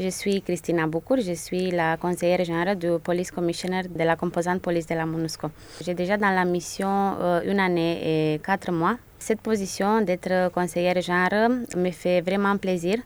Je suis Christina Boucour, je suis la conseillère générale du police commissioner de la composante police de la MONUSCO. J'ai déjà dans la mission euh, une année et quatre mois. Cette position d'être conseillère générale me fait vraiment plaisir,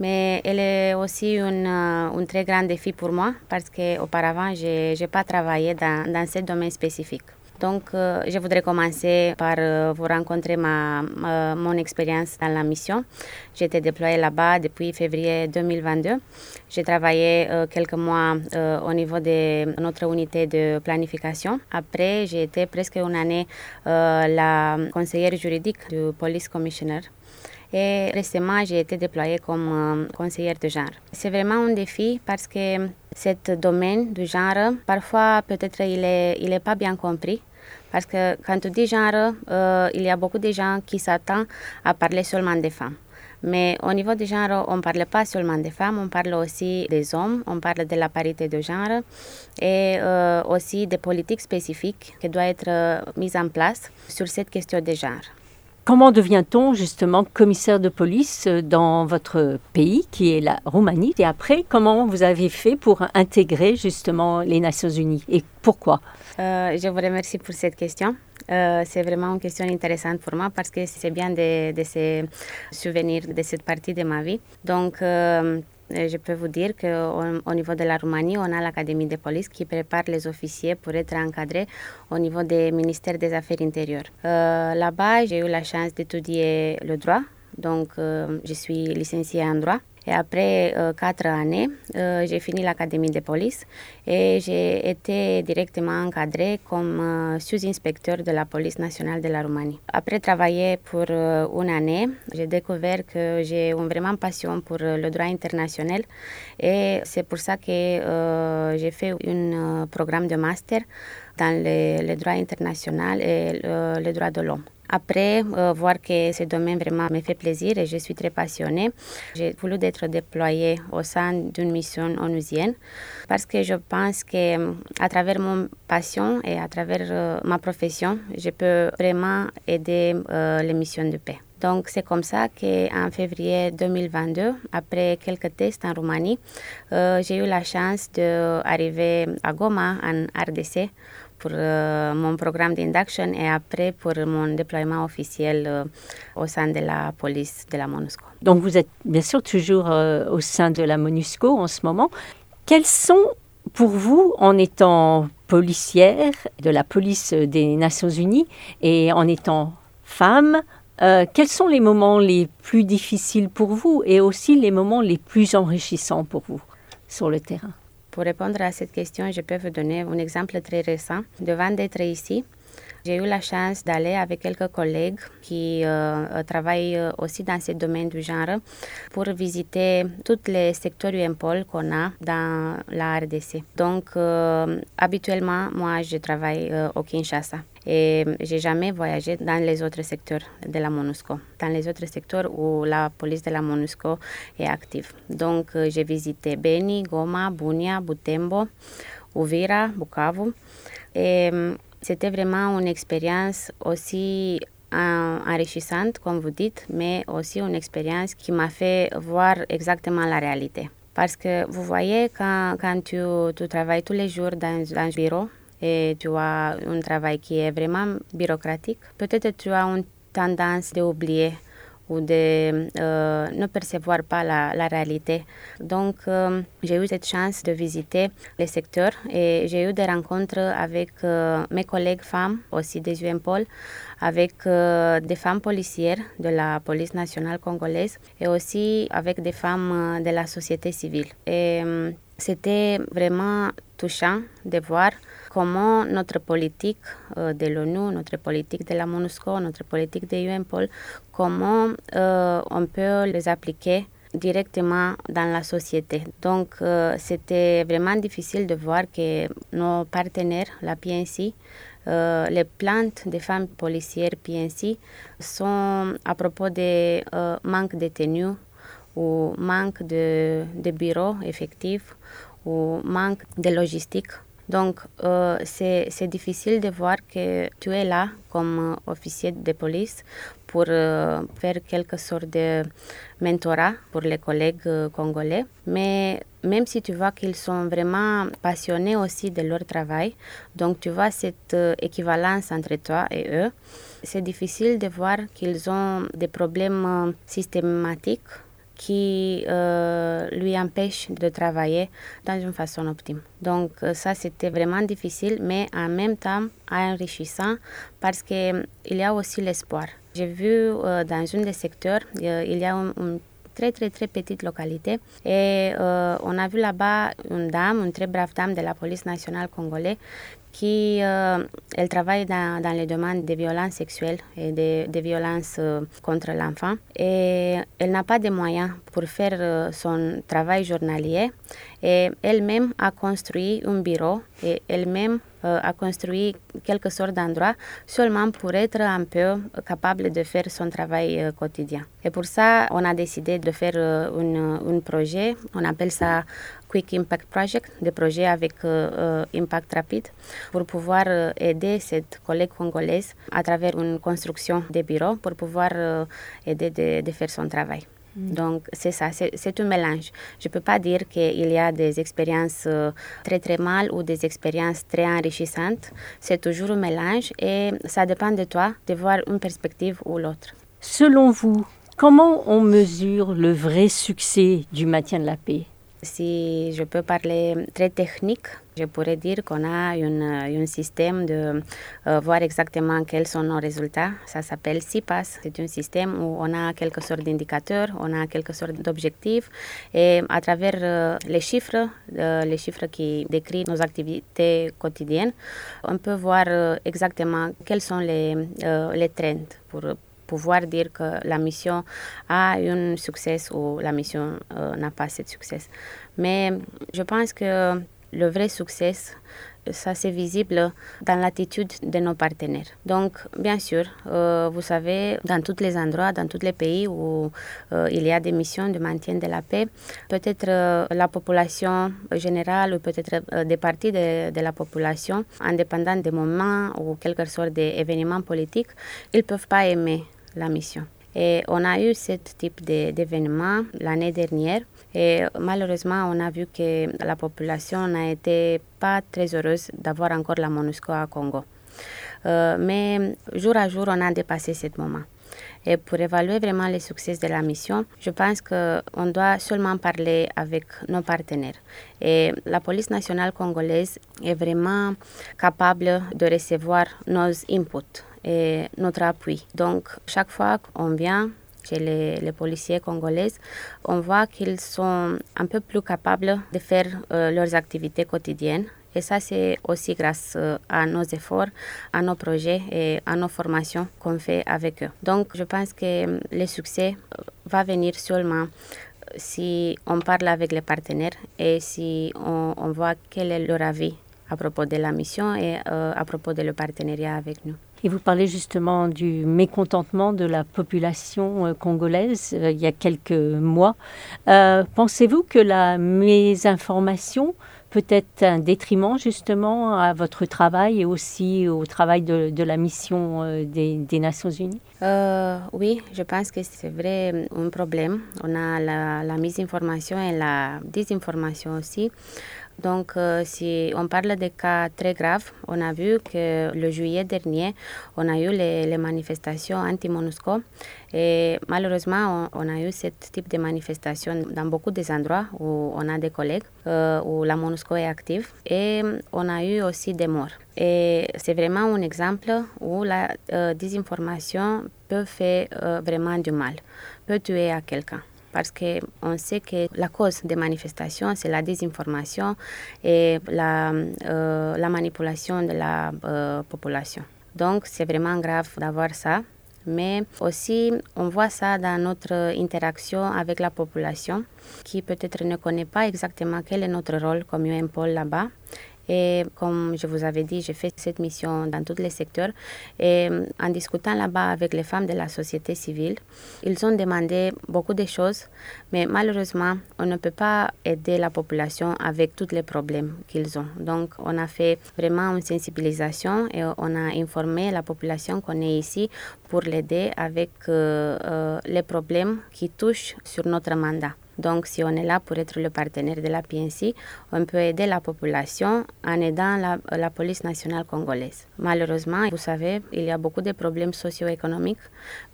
mais elle est aussi une, euh, un très grand défi pour moi parce qu'auparavant, je n'ai pas travaillé dans, dans ce domaine spécifique. Donc, euh, je voudrais commencer par euh, vous rencontrer ma, mon expérience dans la mission. J'étais déployée là-bas depuis février 2022. J'ai travaillé euh, quelques mois au niveau de notre unité de planification. Après, j'ai été presque une année la conseillère juridique du Police Commissioner et récemment j'ai été déployée comme conseillère de genre. C'est vraiment un défi parce que ce domaine du genre, parfois peut-être il n'est il est pas bien compris parce que quand tu dis genre, euh, il y a beaucoup de gens qui s'attendent à parler seulement des femmes. Mais au niveau du genre, on ne parle pas seulement des femmes, on parle aussi des hommes, on parle de la parité de genre et euh, aussi des politiques spécifiques qui doivent être euh, mises en place sur cette question de genre. Comment devient-on justement commissaire de police dans votre pays, qui est la Roumanie? Et après, comment vous avez fait pour intégrer justement les Nations Unies? Et pourquoi? Euh, Je vous remercie pour cette question. Euh, c'est vraiment une question intéressante pour moi parce que c'est bien de, se souvenir de cette partie de ma vie. Donc, euh, je peux vous dire qu'au niveau de la Roumanie, on a l'Académie de police qui prépare les officiers pour être encadrés au niveau des ministères des Affaires intérieures. Euh, là-bas, j'ai eu la chance d'étudier le droit, donc euh, je suis licenciée en droit. Et après euh, quatre années, euh, j'ai fini l'académie de police et j'ai été directement encadrée comme euh, sous-inspecteur de la police nationale de la Roumanie. Après travailler pour une année, j'ai découvert que j'ai une vraiment passion pour le droit international et c'est pour ça que j'ai fait un programme de master dans le, le droit international et le, le droit de l'homme. Après, euh, voir que ce domaine vraiment me fait plaisir et je suis très passionnée, j'ai voulu être déployée au sein d'une mission onusienne parce que je pense que à travers mon passion et à travers euh, ma profession, je peux vraiment aider euh, les missions de paix. Donc c'est comme ça qu'en février 2022, après quelques tests en Roumanie, j'ai eu la chance d'arriver à Goma en RDC pour euh, mon programme d'induction et après pour mon déploiement officiel euh, au sein de la police de la MONUSCO. Donc vous êtes bien sûr toujours euh, au sein de la MONUSCO en ce moment. Quels sont pour vous, en étant policière de la police des Nations Unies et en étant femme, quels sont les moments les plus difficiles pour vous et aussi les moments les plus enrichissants pour vous sur le terrain? Pour répondre à cette question, je peux vous donner un exemple très récent. Devant d'être ici, j'ai eu la chance d'aller avec quelques collègues qui euh, euh, travaillent euh, aussi dans ce domaine du genre pour visiter tous les secteurs UMPOL qu'on a dans la RDC. Donc, habituellement, moi, je travaille au Kinshasa et j'ai jamais voyagé dans les autres secteurs de la MONUSCO, dans les autres secteurs où la police de la MONUSCO est active. Donc, j'ai visité Beni, Goma, Bunia, Butembo, Uvira, Bukavu. C'était vraiment une expérience aussi enrichissante, comme vous dites, mais aussi une expérience qui m'a fait voir exactement la réalité. Parce que vous voyez, quand, tu, travailles tous les jours dans, dans un bureau et tu as un travail qui est vraiment bureaucratique, peut-être tu as une tendance d'oublier ou de euh, ne percevoir pas la, réalité. Donc, euh, j'ai eu cette chance de visiter les secteurs et j'ai eu des rencontres avec euh, mes collègues femmes, aussi des UMPOL, avec des femmes policières de la police nationale congolaise et aussi avec des femmes de la société civile. Et c'était vraiment touchant de voir comment notre politique euh, de l'ONU, notre politique de la MONUSCO, notre politique de UNPOL, comment euh, on peut les appliquer directement dans la société. Donc, euh, c'était vraiment difficile de voir que nos partenaires, la PNC, les plantes des femmes policières PNC sont à propos de manque de tenues ou manque de, de bureaux effectifs ou manque de logistique Donc, euh, c'est difficile de voir que tu es là comme officier de police pour euh, faire quelque sorte de mentorat pour les collègues euh, congolais. Mais même si tu vois qu'ils sont vraiment passionnés aussi de leur travail, donc tu vois cette euh, équivalence entre toi et eux, c'est difficile de voir qu'ils ont des problèmes systématiques qui euh, lui empêchent de travailler dans une façon optime. Donc ça, c'était vraiment difficile, mais en même temps enrichissant parce qu'il y a aussi l'espoir. J'ai vu euh, dans un des secteurs, euh, il y a une, très très très petite localité et euh, on a vu là-bas une dame, une très brave dame de la police nationale congolaise qui elle travaille dans, dans les domaines de violences sexuelles et de, de violences contre l'enfant. Et elle n'a pas de moyens pour faire son travail journalier et elle-même a construit un bureau et elle-même euh, a construit quelque sorte d'endroit seulement pour être un peu capable de faire son travail quotidien. Et pour ça, on a décidé de faire un, projet, on appelle ça Quick Impact Project, des projets avec impact rapide, pour pouvoir aider cette collègue congolaise à travers une construction de bureaux pour pouvoir aider de faire son travail. Mm. Donc, c'est ça, c'est un mélange. Je ne peux pas dire qu'il y a des expériences euh, très très mal ou des expériences très enrichissantes. C'est toujours un mélange et ça dépend de toi de voir une perspective ou l'autre. Selon vous, comment on mesure le vrai succès du maintien de la paix? Si je peux parler très technique, je pourrais dire qu'on a un système de euh, voir exactement quels sont nos résultats. Ça s'appelle CIPAS. C'est un système où on a quelque sorte d'indicateurs, on a quelque sorte d'objectifs et à travers euh, les chiffres, euh, les chiffres qui décrivent nos activités quotidiennes, on peut voir exactement quels sont les, les trends pour pouvoir dire que la mission a un succès ou la mission euh, n'a pas ce succès. Mais je pense que le vrai succès, ça c'est visible dans l'attitude de nos partenaires. Donc, bien sûr, euh, vous savez, dans tous les endroits, dans tous les pays où euh, il y a des missions de maintien de la paix, peut-être la population générale ou peut-être des parties de, de, la population, indépendant des moments ou quelque sorte d'événements politiques, ils ne peuvent pas aimer la mission. Et on a eu ce type d'événement l'année dernière et malheureusement on a vu que la population n'a été pas très heureuse d'avoir encore la MONUSCO à Congo. Euh, mais jour à jour on a dépassé ce moment. Et pour évaluer vraiment les succès de la mission, je pense qu'on doit seulement parler avec nos partenaires. Et la police nationale congolaise est vraiment capable de recevoir nos inputs et notre appui. Donc, chaque fois qu'on vient chez les, policiers congolais, on voit qu'ils sont un peu plus capables de faire euh, leurs activités quotidiennes. Et ça, c'est aussi grâce euh, à nos efforts, à nos projets et à nos formations qu'on fait avec eux. Donc, je pense que le succès euh, va venir seulement si on parle avec les partenaires et si on voit quel est leur avis à propos de la mission et à propos de le partenariat avec nous. Et vous parlez justement du mécontentement de la population euh, congolaise euh, il y a quelques mois. Euh, pensez-vous que la mésinformation peut être un détriment justement à votre travail et aussi au travail de, la mission des, Nations Unies? Oui, je pense que c'est vrai un problème. On a la, la et la désinformation aussi. Donc, euh, si on parle de cas très graves, on a vu que le juillet dernier, on a eu les, manifestations anti-MONUSCO. Et malheureusement, on, a eu ce type de manifestation dans beaucoup d'endroits où on a des collègues, euh, où la MONUSCO est active. Et on a eu aussi des morts. Et c'est vraiment un exemple où la euh, désinformation peut faire vraiment du mal, peut tuer à quelqu'un parce qu'on sait que la cause des manifestations, c'est la désinformation et la, euh, la manipulation de la euh, population. Donc, c'est vraiment grave d'avoir ça. Mais aussi, on voit ça dans notre interaction avec la population, qui peut-être ne connaît pas exactement quel est notre rôle comme un pôle là-bas. Et comme je vous avais dit, j'ai fait cette mission dans tous les secteurs. Et en discutant là-bas avec les femmes de la société civile, ils ont demandé beaucoup de choses, mais malheureusement, on ne peut pas aider la population avec tous les problèmes qu'ils ont. Donc, on a fait vraiment une sensibilisation et on a informé la population qu'on est ici pour l'aider avec euh, euh, les problèmes qui touchent sur notre mandat. Donc, si on est là pour être le partenaire de la PNC, on peut aider la population en aidant la, police nationale congolaise. Malheureusement, vous savez, il y a beaucoup de problèmes socio-économiques,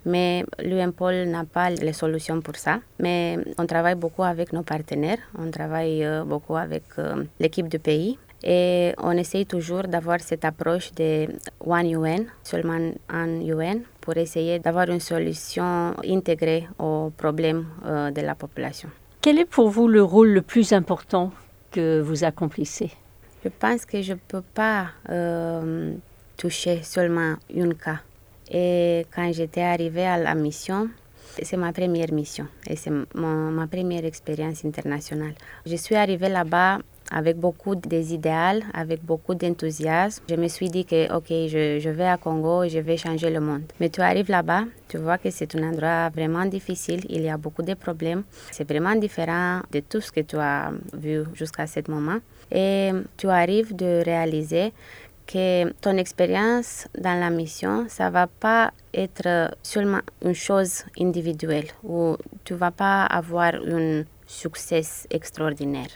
mais l'UNPOL n'a pas les solutions pour ça. Mais on travaille beaucoup avec nos partenaires, on travaille euh, beaucoup avec euh, l'équipe du pays. Et on essaye toujours d'avoir cette approche de One UN, seulement un UN, pour essayer d'avoir une solution intégrée aux problèmes euh, de la population. Quel est pour vous le rôle le plus important que vous accomplissez? Je pense que je ne peux pas euh, toucher seulement un cas. Et quand j'étais arrivée à la mission, c'est ma première mission et c'est ma première expérience internationale. Je suis arrivée là-bas avec beaucoup d'idéal, avec beaucoup d'enthousiasme. Je me suis dit que, OK, je, je, vais à Congo et je vais changer le monde. Mais tu arrives là-bas, tu vois que c'est un endroit vraiment difficile, il y a beaucoup de problèmes. C'est vraiment différent de tout ce que tu as vu jusqu'à ce moment. Et tu arrives de réaliser que ton expérience dans la mission, ça va pas être seulement une chose individuelle où tu vas pas avoir un succès extraordinaire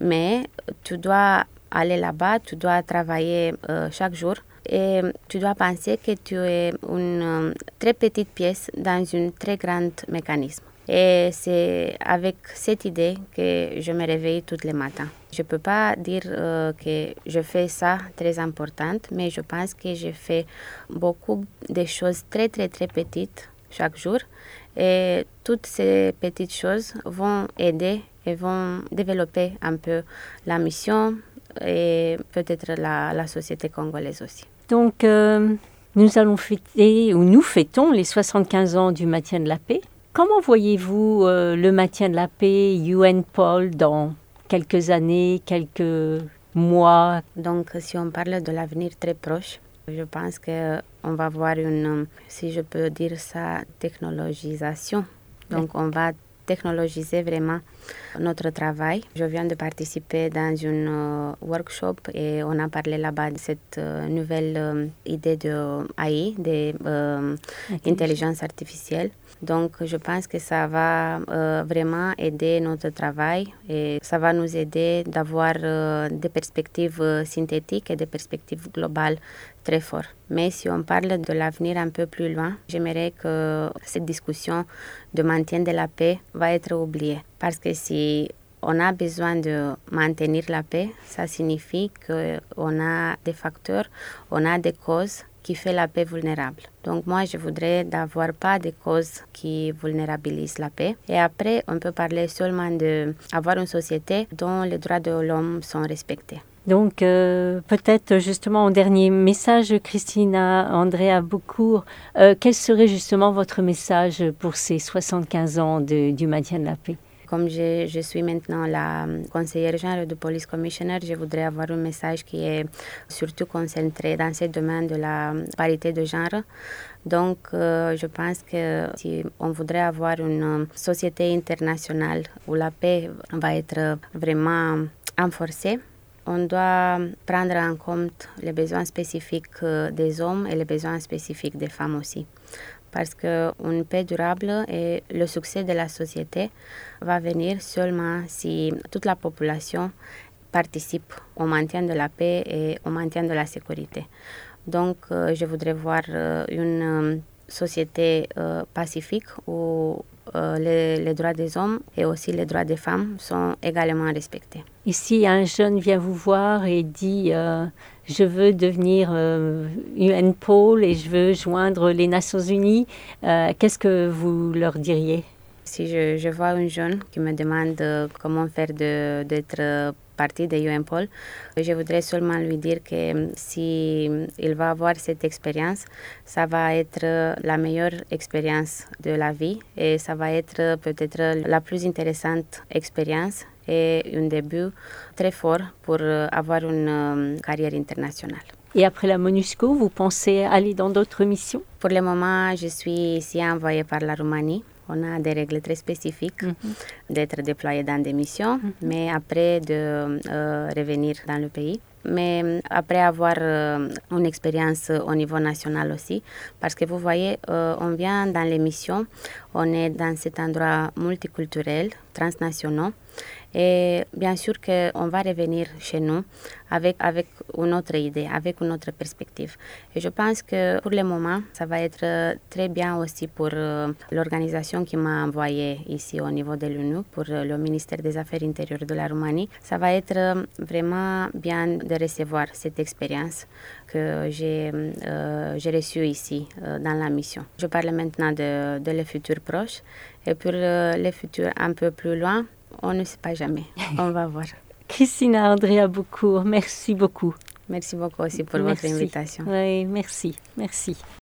mais tu dois aller là-bas, tu dois travailler euh, chaque jour et tu dois penser que tu es une euh, très petite pièce dans un très grand mécanisme. Et c'est avec cette idée que je me réveille tous les matins. Je ne peux pas dire euh, que je fais ça très importante, mais je pense que je fais beaucoup de choses très très très petites chaque jour. Et toutes ces petites choses vont aider et vont développer un peu la mission et peut-être la, la, société congolaise aussi. Donc, euh, nous allons fêter, ou nous fêtons les 75 ans du maintien de la paix. Comment voyez-vous euh, le maintien de la paix, UN Paul, dans quelques années, quelques mois? Donc, si on parle de l'avenir très proche, je pense qu'on va voir une, si je peux dire ça, technologisation. Donc, on va technologiser vraiment notre travail. Je viens de participer dans un euh, workshop et on a parlé là-bas de cette euh, nouvelle euh, idée de AI, d'intelligence artificielle. Donc, je pense que ça va vraiment aider notre travail et ça va nous aider d'avoir des perspectives synthétiques et des perspectives globales très fortes. Mais si on parle de l'avenir un peu plus loin, j'aimerais que cette discussion de maintien de la paix va être oubliée. Parce que si on a besoin de maintenir la paix, ça signifie qu'on a des facteurs, on a des causes qui font la paix vulnérable. Donc moi, je voudrais d'avoir pas de causes qui vulnérabilisent la paix. Et après, on peut parler seulement d'avoir une société dont les droits de l'homme sont respectés. Donc, euh, peut-être justement en dernier message, Christina Andrea Boucourt, euh, quel serait justement votre message pour ces 75 ans du maintien de la paix? Comme je, suis maintenant la conseillère générale du Police Commissioner, je voudrais avoir un message qui est surtout concentré dans ce domaine de la parité de genre. Donc, euh, je pense que si on voudrait avoir une société internationale où la paix va être vraiment renforcée, on doit prendre en compte les besoins spécifiques euh, des hommes et les besoins spécifiques des femmes aussi. Parce qu'une paix durable et le succès de la société va venir seulement si toute la population participe au maintien de la paix et au maintien de la sécurité. Donc, euh, je voudrais voir euh, une société pacifique où les, les, droits des hommes et aussi les droits des femmes sont également respectés. Et si un jeune vient vous voir et dit euh, je veux devenir euh, UN Pole et je veux joindre les Nations Unies, euh, qu'est-ce que vous leur diriez? Si je, je, vois un jeune qui me demande comment faire d'être partie de UN Pole, je voudrais seulement lui dire que si il va avoir cette expérience, ça va être la meilleure expérience de la vie et ça va être peut-être la plus intéressante expérience et un début très fort pour avoir une carrière internationale. Et après la MONUSCO, vous pensez aller dans d'autres missions? Pour le moment, je suis ici envoyée par la Roumanie. On a des règles très spécifiques mhm. d'être déployé dans des missions, mhm. mais après de euh, revenir dans le pays. Mais euh, après avoir euh, une expérience au niveau national aussi, parce que vous voyez, on vient dans les missions, on est dans cet endroit multiculturel, transnational, et bien sûr qu'on va revenir chez nous avec, avec une autre idée, avec une autre perspective. Et je pense que pour le moment, ça va être très bien aussi pour euh, l'organisation qui m'a envoyé ici au niveau de l'ONU, pour le ministère des Affaires intérieures de la Roumanie. Ça va être euh, vraiment bien de recevoir cette expérience que j'ai euh, reçue ici dans la mission. Je parle maintenant de, de le futur proche et pour le futur un peu plus loin, on ne sait pas jamais. On va voir. Christina Andrea Boucourt, merci beaucoup. Merci beaucoup aussi pour votre invitation. Oui, merci, merci.